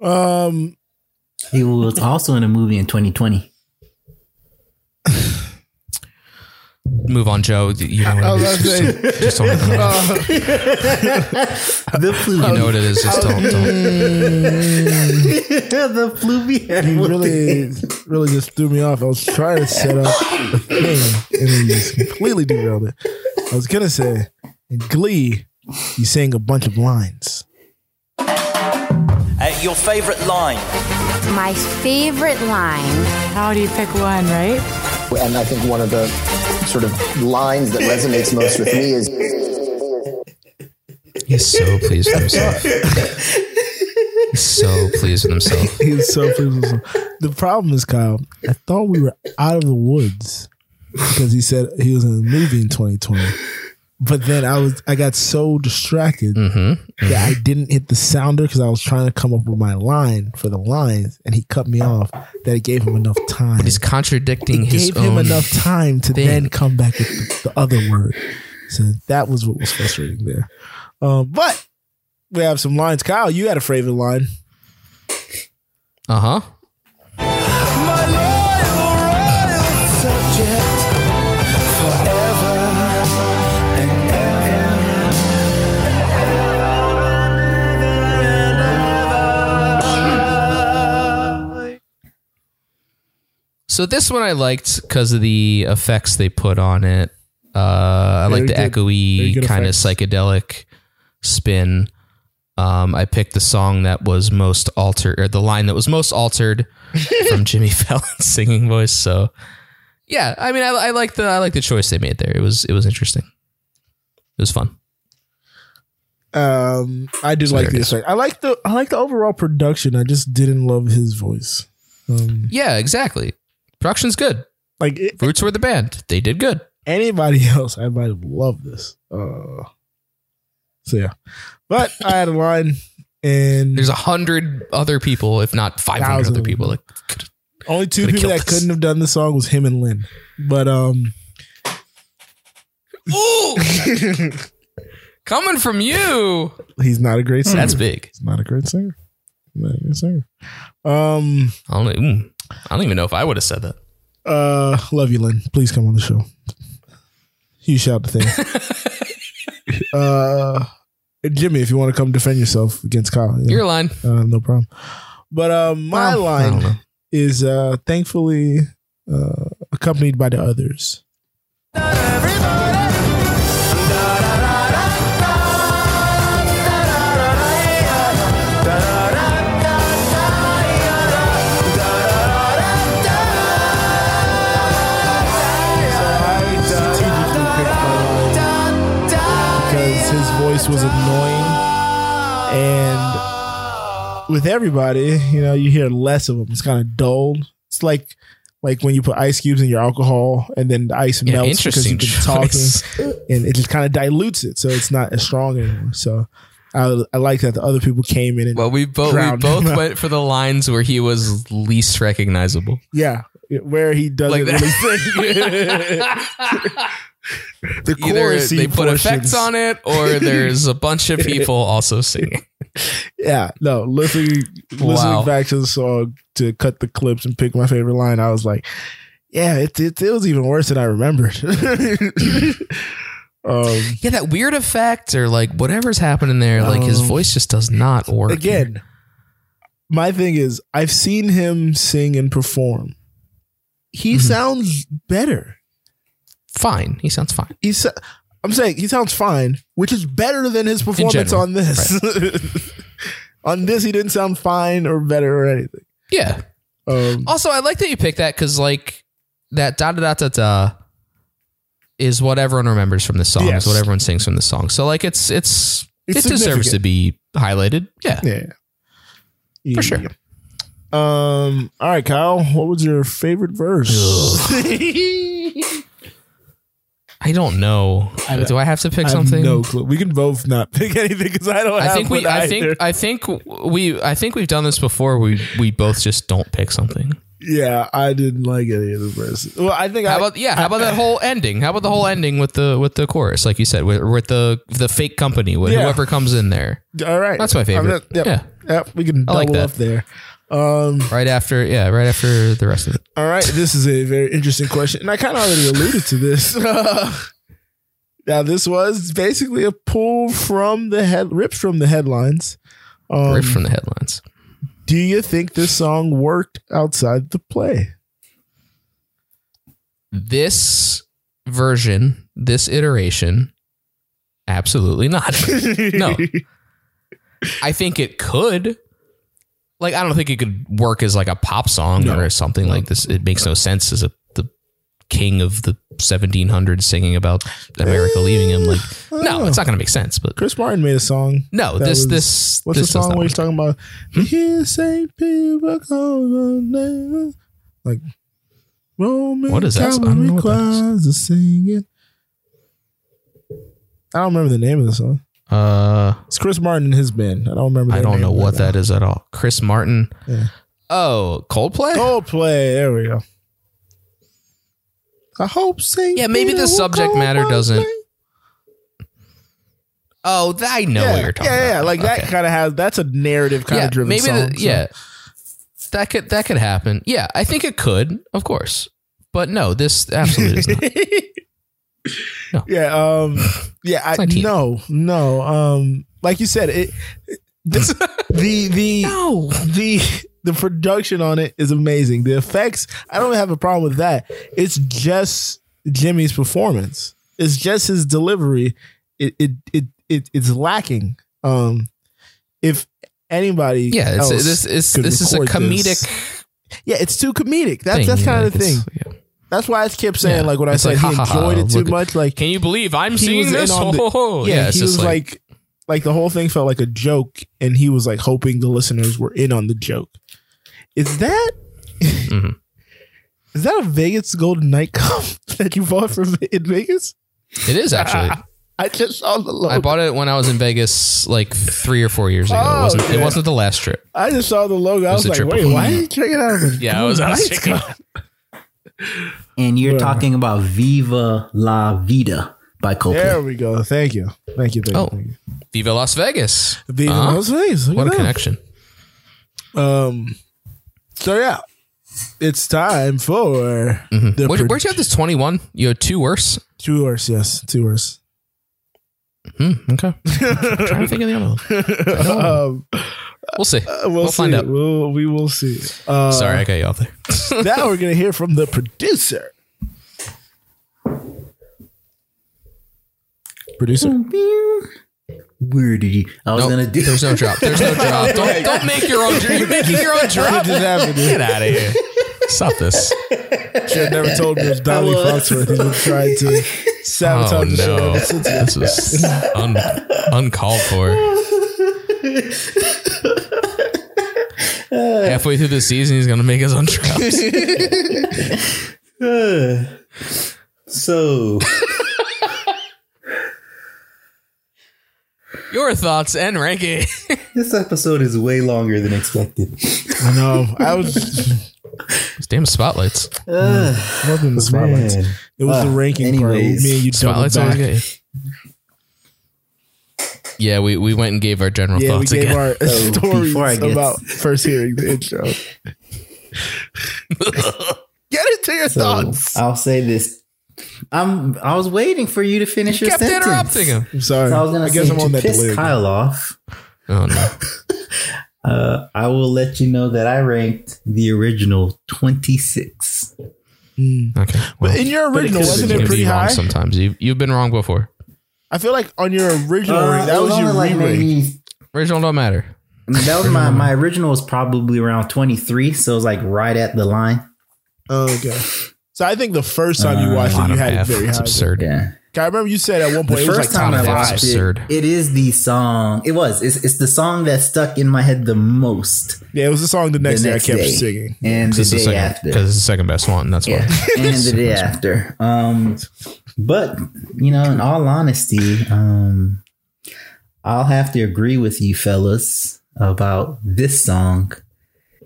Um He was also in a movie in 2020. Move on, Joe. You know what I it was is. Just, just don't, The flu. you know what it is. Just don't, don't. the flu he really really just threw me off. I was trying to set up a thing and then you just completely derailed it. I was gonna say in Glee, you sang a bunch of lines. Uh, your favorite line? My favorite line. How do you pick one, right? And I think one of the sort of lines that resonates most with me is He's so pleased with himself. He's so pleased with himself. He was so pleased with himself. The problem is, Kyle, I thought we were out of the woods because he said he was in a movie in 2020. But then I was I got so distracted Mm-hmm. that I didn't hit the sounder because I was trying to come up with my line for the lines, and he cut me off. That it gave him enough time. But he's contradicting it his gave him enough time to thing. then come back with the, the other word. So that was what was frustrating there. Um, but we have some lines. Kyle, you had a favorite line. Uh huh. So this one I liked because of the effects they put on it. Uh, I like the good- echoey kind of psychedelic spin. Um, I picked the song that was most altered, or the line that was most altered from Jimmy Fallon's singing voice. So, yeah, I mean, I, I like the I like the choice they made there. It was it was interesting. It was fun. Um, I did like there the it is. effect. I like the I like the overall production. I just didn't love his voice. Um, Yeah, exactly. Production's good. like it, Roots were the band. They did good. anybody else, I might have loved this. Uh, so yeah, but I had a line, and There's a hundred other people, if not five hundred other people. Like, only two people that this. couldn't have done the song was him and Lin. But um, Ooh, coming from you. he's not a great singer. That's big. He's not a great singer. Not a great singer. Um, I don't. mm, I don't even know if I would have said that. uh, love you, Lin. Please come on the show. You shout the thing. uh, Jimmy, if you want to come defend yourself against Kyle, you know, Your line. uh, no problem. But uh, my Well, I don't know. line is uh, thankfully uh, accompanied by the others. Voice was annoying and with everybody, you know, you hear less of them. It's kind of dulled. It's like like when you put ice cubes in your alcohol and then the ice Yeah, melts because you've been choice. talking, and it just kind of dilutes it, so it's not as strong anymore. So I, I like that the other people came in and Well, we both we both went for the lines where he was least recognizable. yeah, where he doesn't Like really think. the Either they put effects on it, or there's a bunch of people also singing. Yeah, no, listening listening Wow. back to the song to cut the clips and pick my favorite line, I was like, yeah, it it, it was even worse than I remembered. um, Yeah, that weird effect or like whatever's happening there, like his Um, voice just does not work. again, my thing is, I've seen him sing and perform. He Mm-hmm. sounds better. Fine. He sounds fine. He's. I'm saying he sounds fine, which is better than his performance general, on this. on this, he didn't sound fine or better or anything. Yeah. Um, Also, I like that you picked that because like that da da da da da is what everyone remembers from the song. Yes. Is what everyone sings from the song. So like it's it's, It's it deserves to be highlighted. Yeah. Yeah. For sure. Um. All right, Kyle. What was your favorite verse? I don't know. I- Do I have to pick I have something? no clue. We can both not pick anything because I don't. I have think we. I either. think. I think we. I think we've done this before. We we both just don't pick something. Yeah, I didn't like any of the verses. Well, I think How I, about yeah? How about that whole ending? How about the whole ending with the with the chorus, like you said, with, with the the fake company, with Yeah. whoever comes in there, All right, That's my favorite. not- yep, Yeah. yep, we can I like double that. up there. Um, right after yeah, right after the rest of it. all right, this is a very interesting question, and I kind of already alluded to this. now, this was basically a pull from the head, ripped from the headlines. Um, Ripped from the headlines. Do you think this song worked outside the play? This version, this iteration, absolutely not. no, I think it could. Like, I don't think it could work as like a pop song No. or something like this. It makes no sense as a the king of the 1700s singing about America leaving him. Like, eh, no, it's not going to make sense. But Chris Martin made a song. no, this was- this What's this the song where he's talking about? Here, Saint people call. Like Roman What is that? I don't know what that is. singing. I don't remember the name of the song. Uh, It's Chris Martin and his band. I don't remember. I don't know what that is at all. Chris Martin. Yeah. Oh, Coldplay. Coldplay. There we go. I hope Saint. Yeah, maybe the subject matter doesn't- Oh, th- I know yeah, what you're talking yeah, about. yeah, yeah. like that kind of has that's a narrative kind yeah, of driven maybe song. the, so- yeah, that could that could happen. Yeah, I think it could, of course, but no, this absolutely is not. Yeah, um, yeah, I, no, no, um, like you said, it, it- the the the, No. the the production on it is amazing. The effects, I don't have a problem with that. It's just Jimmy's performance. It's just his delivery. It it it, it it's lacking. Um, if anybody, Yeah, it's, this is this is a comedic. this- yeah, it's too comedic. That's thing, that's kind yeah, of the thing. yeah. That's why I kept saying Yeah. like when I It's said like, he ha, ha, ha, enjoyed it too look at- much. Like Can you believe I'm he seeing was in this? on the- Oh, yeah, it's he just was like, like the whole thing felt like a joke, and he was like hoping the listeners were in on the joke. Is that Mhm. is that a Vegas Golden Knight Cup that you bought from in Vegas? it is actually. I just saw the logo. I bought it when I was in Vegas like three or four years ago. Oh, it wasn't. okay. It wasn't the last trip. I just saw the logo. I was was, a like, triple. wait, why are you checking out? Of the Yeah, I was- I was checking- Knights Cup? And you're Yeah. talking about Viva La Vida by Coldplay. There we go. Thank you. Thank you. Thank Oh. you. Thank you. Viva Las Vegas. Viva Huh? Las Vegas. Look What a that. connection. Um. So yeah, it's time for Mhm. the Where'd, where'd you have this 21? You had two worse? two worse. Yes, two worse. Hmm, okay. I'm trying to think of the other one. um, We'll see. uh, we'll, we'll see. find out. We'll, we will see. Uh, Sorry, I got you off there. now we're gonna hear from the producer. Producer. Where did you? I was Nope, gonna do. There's no drop. There's no drop. Don't, don't make your own drop. You're making your own drop. What just happened? Get out of here. Stop this. She had never told me it was Dolly Foxworth. He's been trying to Oh, sabotage the show no. ever since. This is un, uncalled for. Halfway through the season, he's gonna make his own drops. so Your thoughts and ranking. this episode is way longer than expected. I know. I was Those damn spotlights. Uh, wasn't the spotlights. man. It was the Uh, ranking part. anyways. Me and you doubled Spotlights always back. Get you. Yeah, we, we went and gave our general thoughts. Yeah, we gave again. our So, stories before I get- about first hearing the intro. Get into your So thoughts. I'll say this. I'm. I was waiting for you to finish your kept sentence. interrupting him. I'm sorry. So I was gonna I guess say I'm on that piss delay. Kyle off. Oh no. Uh, I will let you know that I ranked the original 26. Okay. But in your But it original, could've wasn't it pretty high? sometimes. You you've been wrong before. I feel like on your original Uh, that it was, your only like maybe- Original don't matter. I mean, that was my my original was probably around 23, so it was like right at the line. Oh, okay. So I think the first time you watched it, you had half. it very It's high. absurd. Yeah. I remember you said at one The point it was like first time top I half's five. watched absurd. it, it is the song. It was. It's, it's the song that stuck in my head the most. Yeah, it was the song the next, the day I kept day. singing. and the Because it's, the day second- after. 'cause it's the second best one. That's Yeah, why. and the day after. Um, but you know, in all honesty, um, I'll have to agree with you, fellas, about this song.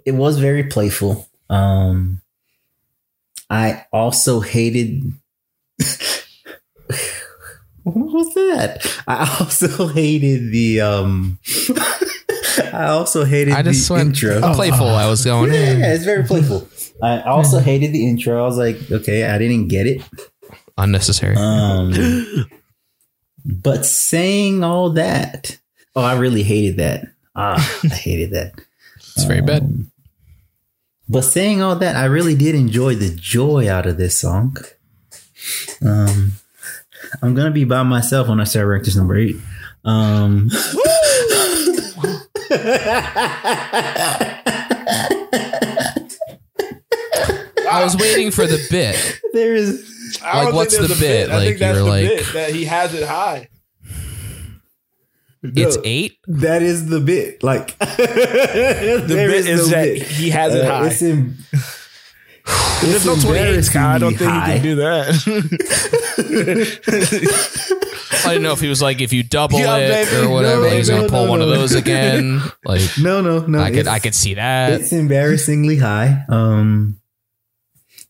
It was very playful. Um, I also hated. what was that? I also hated the. Um, I also hated I just the went intro. playful. I was going. Yeah, eh. it's very playful. I also hated the intro. I was like, okay, I didn't get it. Unnecessary. Um, but saying all that, oh, I really hated that. Ah, I hated that. it's very bad. Um, But saying all that, I really did enjoy the joy out of this song. Um, I'm gonna be by myself when I start rank this number eight. Um, I was waiting for the bit. there is I Like, what's think the there's a bit? I Like, think that's you're the like- bit, that he has it high. It's eight. that is the bit. Like the The bit is that he has it high. Uh, It's in, There's no 28, Kyle. I don't think you can do that. I didn't know if he was like, if you double Yeah, it baby. or whatever, No, he's no, gonna pull no, one of those again. Like, No, no, no. I could, I could see that, It's embarrassingly high. Um,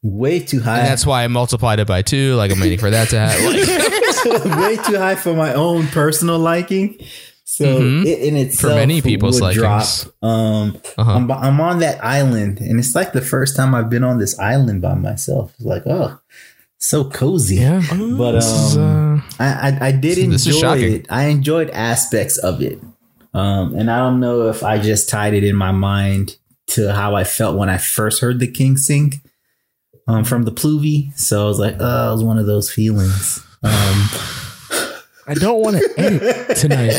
way too high. and that's why I multiplied it by two. Like, I'm waiting for that to happen. Like, way too high for my own personal liking. So Mhm. it in itself for many people's would drop. Um, Uh-huh. I'm, I'm on that island, and it's like the first time I've been on this island by myself. It's like, oh, so cozy. yeah, But this is, um, uh, I, I I did This enjoy it. I enjoyed aspects of it, um, and I don't know if I just tied it in my mind to how I felt when I first heard the King sing um, from the Pluvy. So I was like, oh, it was one of those feelings. Um, I don't want to edit tonight.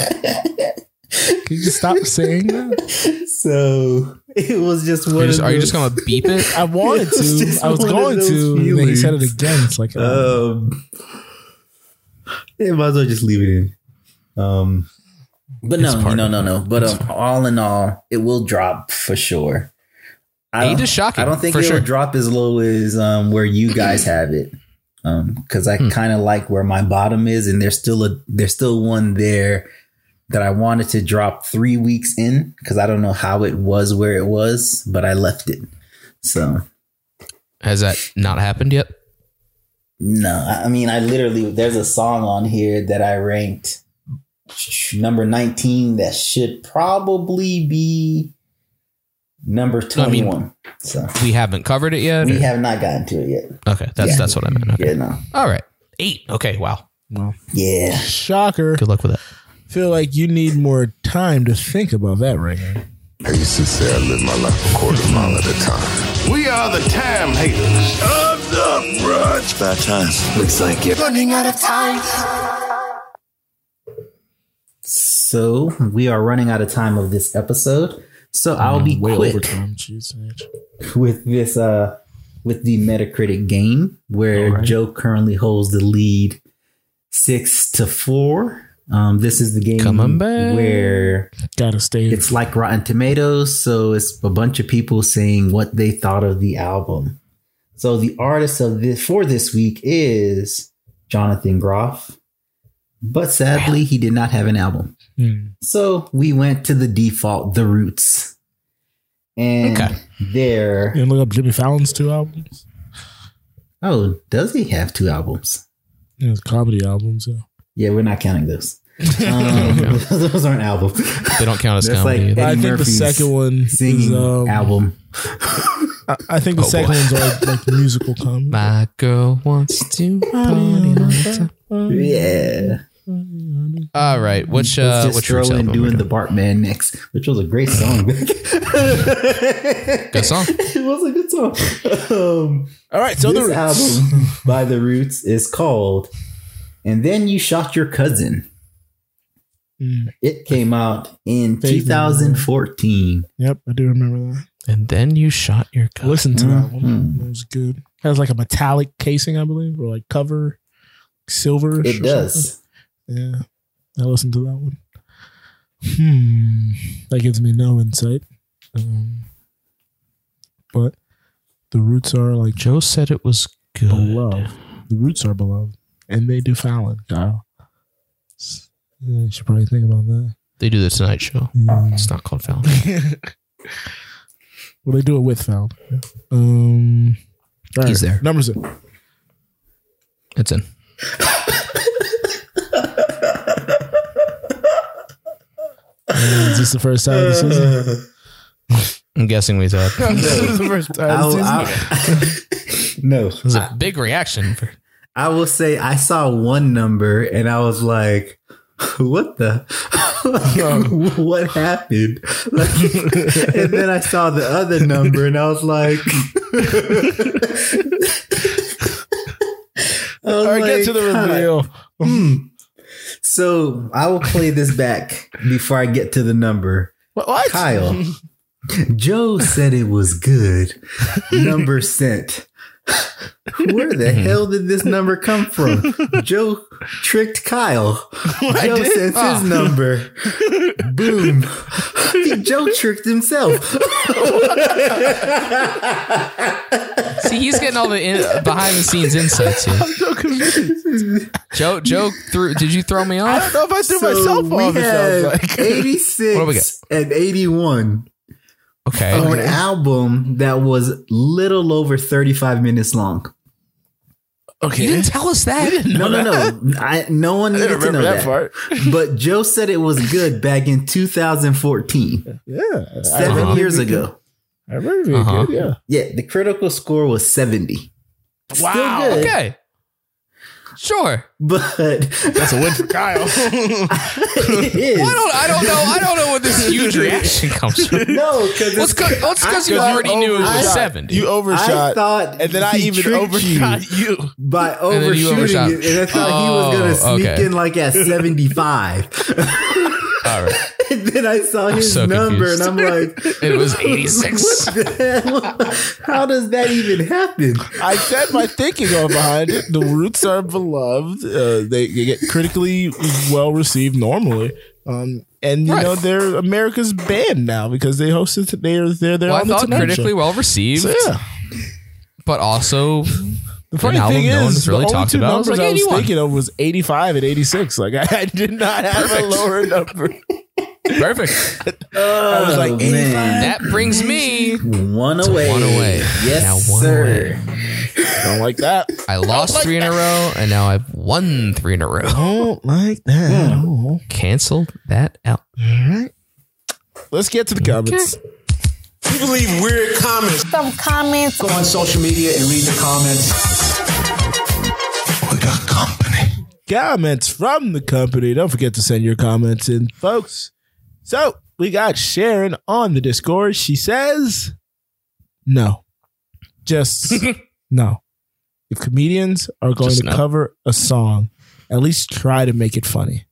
Can you just stop saying that? so it was just are one. you just, of are you just gonna beep it? I wanted to. I was going to. And then he said it again. It's like, uh, Um, yeah, might as well just leave it in. Um, but It's no, no, no, no. But um, all in all, it will drop for sure. I Eight don't- is shocking, I don't think for it sure. will drop as low as um, where you guys have it. Um, because I Hmm. kind of like where my bottom is, and there's still a there's still one there that I wanted to drop three weeks in because I don't know how it was where it was, but I left it. So Has that not happened yet? No, I mean, I literally, there's a song on here that I ranked number 19 that should probably be number No, I mean, 21. so We haven't covered it yet. we or- have not gotten to it yet. okay, that's Yeah. that's what I meant. Okay. Yeah, no. All right, eight. Okay, wow. Well. Yeah. shocker. Good luck with that. Feel like you need more time to think about that right now. I used to say I live my life a quarter mile at a time. We are the time haters. Time's up, bruh. It's about time. Looks like you're running out of time. So we are running out of time of this episode. So I'll be Way quick. Jeez, with this uh with the Metacritic game where All right. Joe currently holds the lead six to four. Um, this is the game Coming back. where Gotta stay. it's like Rotten Tomatoes, so it's a bunch of people saying what they thought of the album. So the artist of this for this week is Jonathan Groff, but sadly he did not have an album. Hmm. So we went to the default, The Roots, and Okay. there. You look up Jimmy Fallon's two albums. Oh, does he have two albums? Yeah, it's comedy albums. Yeah. Yeah, we're not counting those. Um, those aren't albums. They don't count as That's comedy. like I Eddie think the second one is singing um, album. I, I think the Oh, second boy. one's are like musical comedy. My girl wants to party all the time. Yeah. All right, which Let's uh, just which throw Roots in album? doing the Bartman next, which was a great song. Good song. it was a good song. Um, All right, so this the album by the Roots is called "And Then You Shot Your Cousin." Mm, It came out in Vaguely 2014. yep, I do remember that. And then you shot your cousin. Listen to that one. It was good. It Has like a metallic casing, I believe, or like cover silver. It does. Yeah, I listened to that one. Hmm, that gives me no insight. Um, but the roots are like Joe said it was good. beloved. The roots are beloved, and they do Fallon, Kyle. Yeah, you should probably think about that. They do the Tonight Show. Yeah. It's not called Fallon. well, they do it with Fallon. Um, all He's there. Numbers in. It's in. Uh, is this the first time of the season? I'm guessing we thought this is the first time of the I'll- season. I'll- no, it was a big reaction. For, I will say I saw one number and I was like, "What the? what happened?" Like, and then I saw the other number and I was like, I was All right, get to the reveal. Hmm. So I will play this back before I get to the number. What? what? Kyle, Joe said it was good. Number sent. Where the hmm. hell did this number come from? Joe tricked Kyle. Joe did? sent Oh. his number. Boom. Joe tricked himself. See, he's getting all the in, behind the scenes insights here. I'm so confused. Joe, Joe, threw, did you throw me off? I off? don't know if I threw So myself we off. It have like. 86 What do we got? and 81 Okay. of an album that was little over 35 minutes long. okay. You didn't tell us that. No, no, no. I, no one I needed to know remember that. that, part. But Joe said it was good back in 2014, Yeah. seven I remember years it being ago. Good. I remember it being Uh-huh. good. Yeah. Yeah, the critical score was 70. Wow. good. Okay. Sure. But That's a win for Kyle. it is. I don't. I don't know. I don't know what this huge reaction comes from. No, because Let's because you I- already knew it was I- seventy. You overshot. I thought and then I he even tricked overshot you. by And then you overshooting overshot. it, and I thought he was gonna Oh, sneak okay. in like at 75. All right. and then I saw his so number, confused. and I'm like, It was eighty-six. what the hell? How does that even happen? I said my thinking on behind it. The roots are beloved. Uh, they, they get critically well received normally. Um, and you Right. know they're America's band now because they hosted. They're they're there Well, I the thought critically well received, So, yeah. but also The funny album thing no one is, has the really only talked two about was numbers like I was 81. thinking of was 85 and 86. Like I, I did not have a lower number. perfect. I was like Oh, 85. man. That brings me. One To away. one away. Yes, Now one sir. Don't like that. I lost three in a row, and now I've won three in a row. Don't like that. Canceled that out. All right. Let's get to the comments. People leave weird comments. Some comments. Go on social media and read the comments. We got company. Comments from the company. Don't forget to send your comments in, folks. So we got Sharon on the Discord. She says, no. Just no. If comedians are going Just to no. cover a song, at least try to make it funny.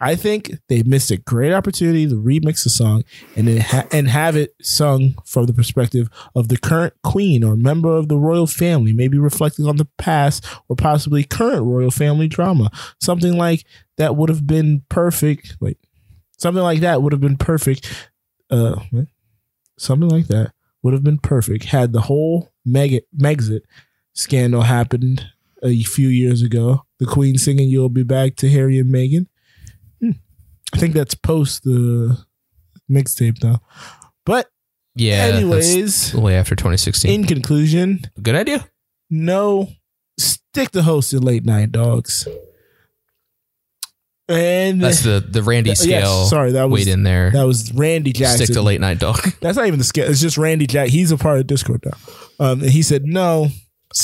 I think they missed a great opportunity to remix the song and ha- and have it sung from the perspective of the current queen or member of the royal family, maybe reflecting on the past or possibly current royal family drama. Something like that would have been perfect. Wait, something like that would have been perfect. Uh, something like that would have been perfect had the whole Meg- Megxit scandal happened a few years ago. The Queen singing "You'll Be Back" to Harry and Meghan. I think that's post the mixtape though. But Yeah. anyways, way after 2016. in conclusion, Good idea. no, stick to hosting late night dogs. And That's the the Randy scale. sorry, that was in there. That was Randy Jackson. Stick to late night dog. That's not even the scale. It's just Randy Jack. He's a part of Discord now. Um, and he said, no,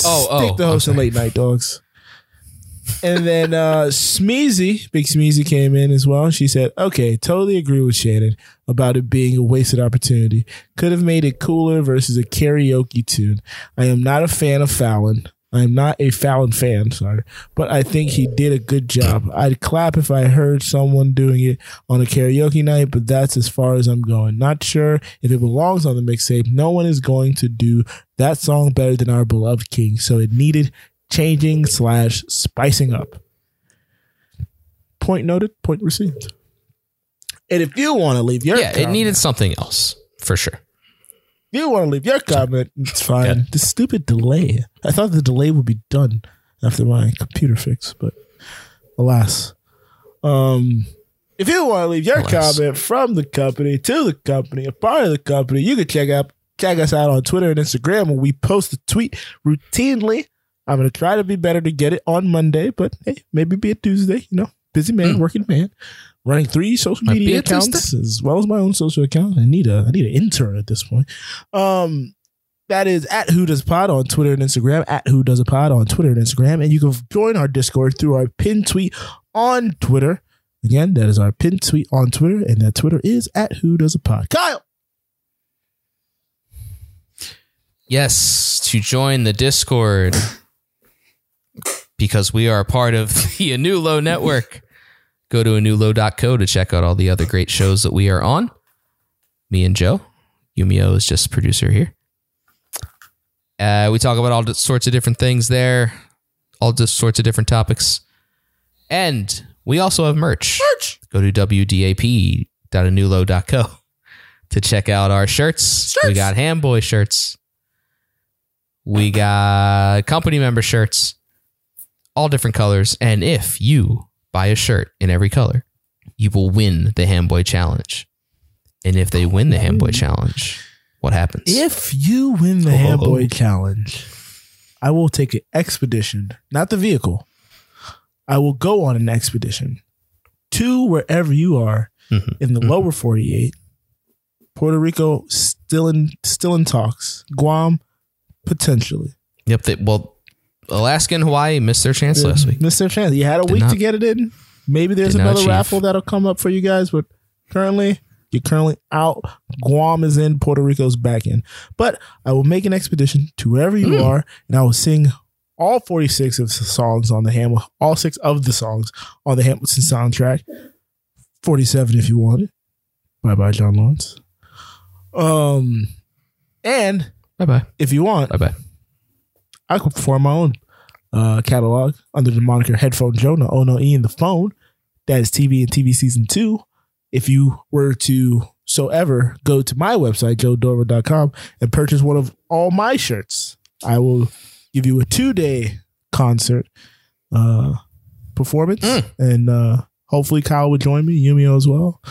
Oh, stick oh, to hosting late night dogs. And then uh Smeezy, Big Smeezy came in as well. She said, okay, totally agree with Shannon about it being a wasted opportunity. Could have made it cooler versus a karaoke tune. I am not a fan of Fallon. I am not a Fallon fan, sorry, but I think he did a good job. I'd clap if I heard someone doing it on a karaoke night, but that's as far as I'm going. Not sure if it belongs on the mixtape. No one is going to do that song better than our beloved king, so it needed changing slash spicing up. Point noted, point received. And if you want to leave your yeah, it needed something else for sure. if you want to leave your comment, it's fine. The stupid delay. I thought the delay would be done after my computer fix, but alas. Um, if you want to leave your Alas. comment from the company to the company, a part of the company, you can check out check us out on Twitter and Instagram where we post a tweet routinely. I'm gonna try to be better to get it on Monday, but hey, maybe be a Tuesday. You know, busy man, working man, running three social Might media accounts Tuesday. as well as my own social account. I need a I need an intern at this point. Um, that is at Who Does a Pod on Twitter and Instagram. At Who Does a Pod on Twitter and Instagram, and you can join our Discord through our pinned tweet on Twitter. Again, that is our pinned tweet on Twitter, and that Twitter is at Who Does a Pod. Kyle, Yes, to join the Discord because we are a part of the Anulo network. Go to anulo.co to check out all the other great shows that we are on. Me and Joe. Yumio is just producer here. Uh, we talk about all sorts of different things there, all just sorts of different topics. And we also have merch. Merch. Go to wdap.anulo.co to check out our shirts. We got Hamboy shirts. We got company member shirts, all different colors. And if you buy a shirt in every color, you will win the Hamboy Challenge. And if they win the Hamboy Challenge, what happens? if you win the Oh. Hamboy Challenge, I will take an expedition, not the vehicle. I will go on an expedition to wherever you are Mm-hmm. in the lower 48. Puerto Rico still in still in talks. Guam potentially. Yep. They, well, Alaska and Hawaii missed their chance last week. Missed their chance. You had a Did week not- to get it in. Maybe there's another raffle that'll come up for you guys, but currently you're currently out. Guam is in, Puerto Rico's back in. But I will make an expedition to wherever you Hmm. are, and I will sing all 46 of the songs on the Hamilton, all six of the songs on the Hamilton soundtrack. 47 if you want it. Bye bye, John Laurens. Um, and Bye bye. if you want, Bye bye. I could perform my own uh, catalog under the moniker Headphone Joe, no O, no E in the phone. That is TV and TV season two. If you were to so ever go to my website, joedorva.com, and purchase one of all my shirts, I will give you a two day concert uh, performance. And uh, hopefully, Kyle would join me, Yumio as well.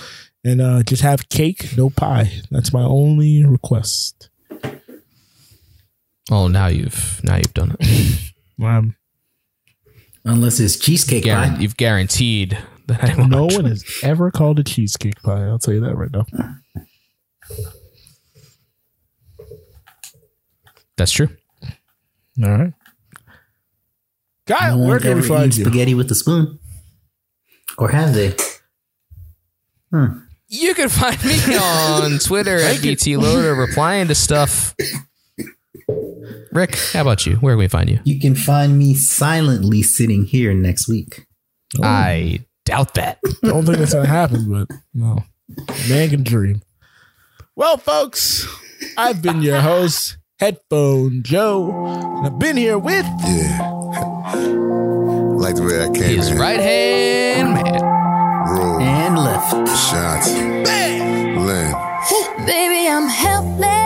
And uh, just have cake, no pie. That's my only request. Oh, now you've now you've done it. Um, Unless it's cheesecake Guaran- pie. You've guaranteed that I will No not one has ever called a cheesecake pie. I'll tell you that right now. That's true. All right. Kyle, No where one's can we ever find you? spaghetti with a spoon. Or have they? Hmm. You can find me on Twitter at BT Loader replying to stuff. Rick, how about you? Where can we find you? You can find me silently sitting here next week. Oh. I doubt that. Don't think it's gonna happen, but no, man can dream. Well, folks, I've been your host, Headphone Joe, and I've been here with Yeah. like the way I came His in. right hand man. Roll. And left. Shots. Lynn. Baby, I'm helpless.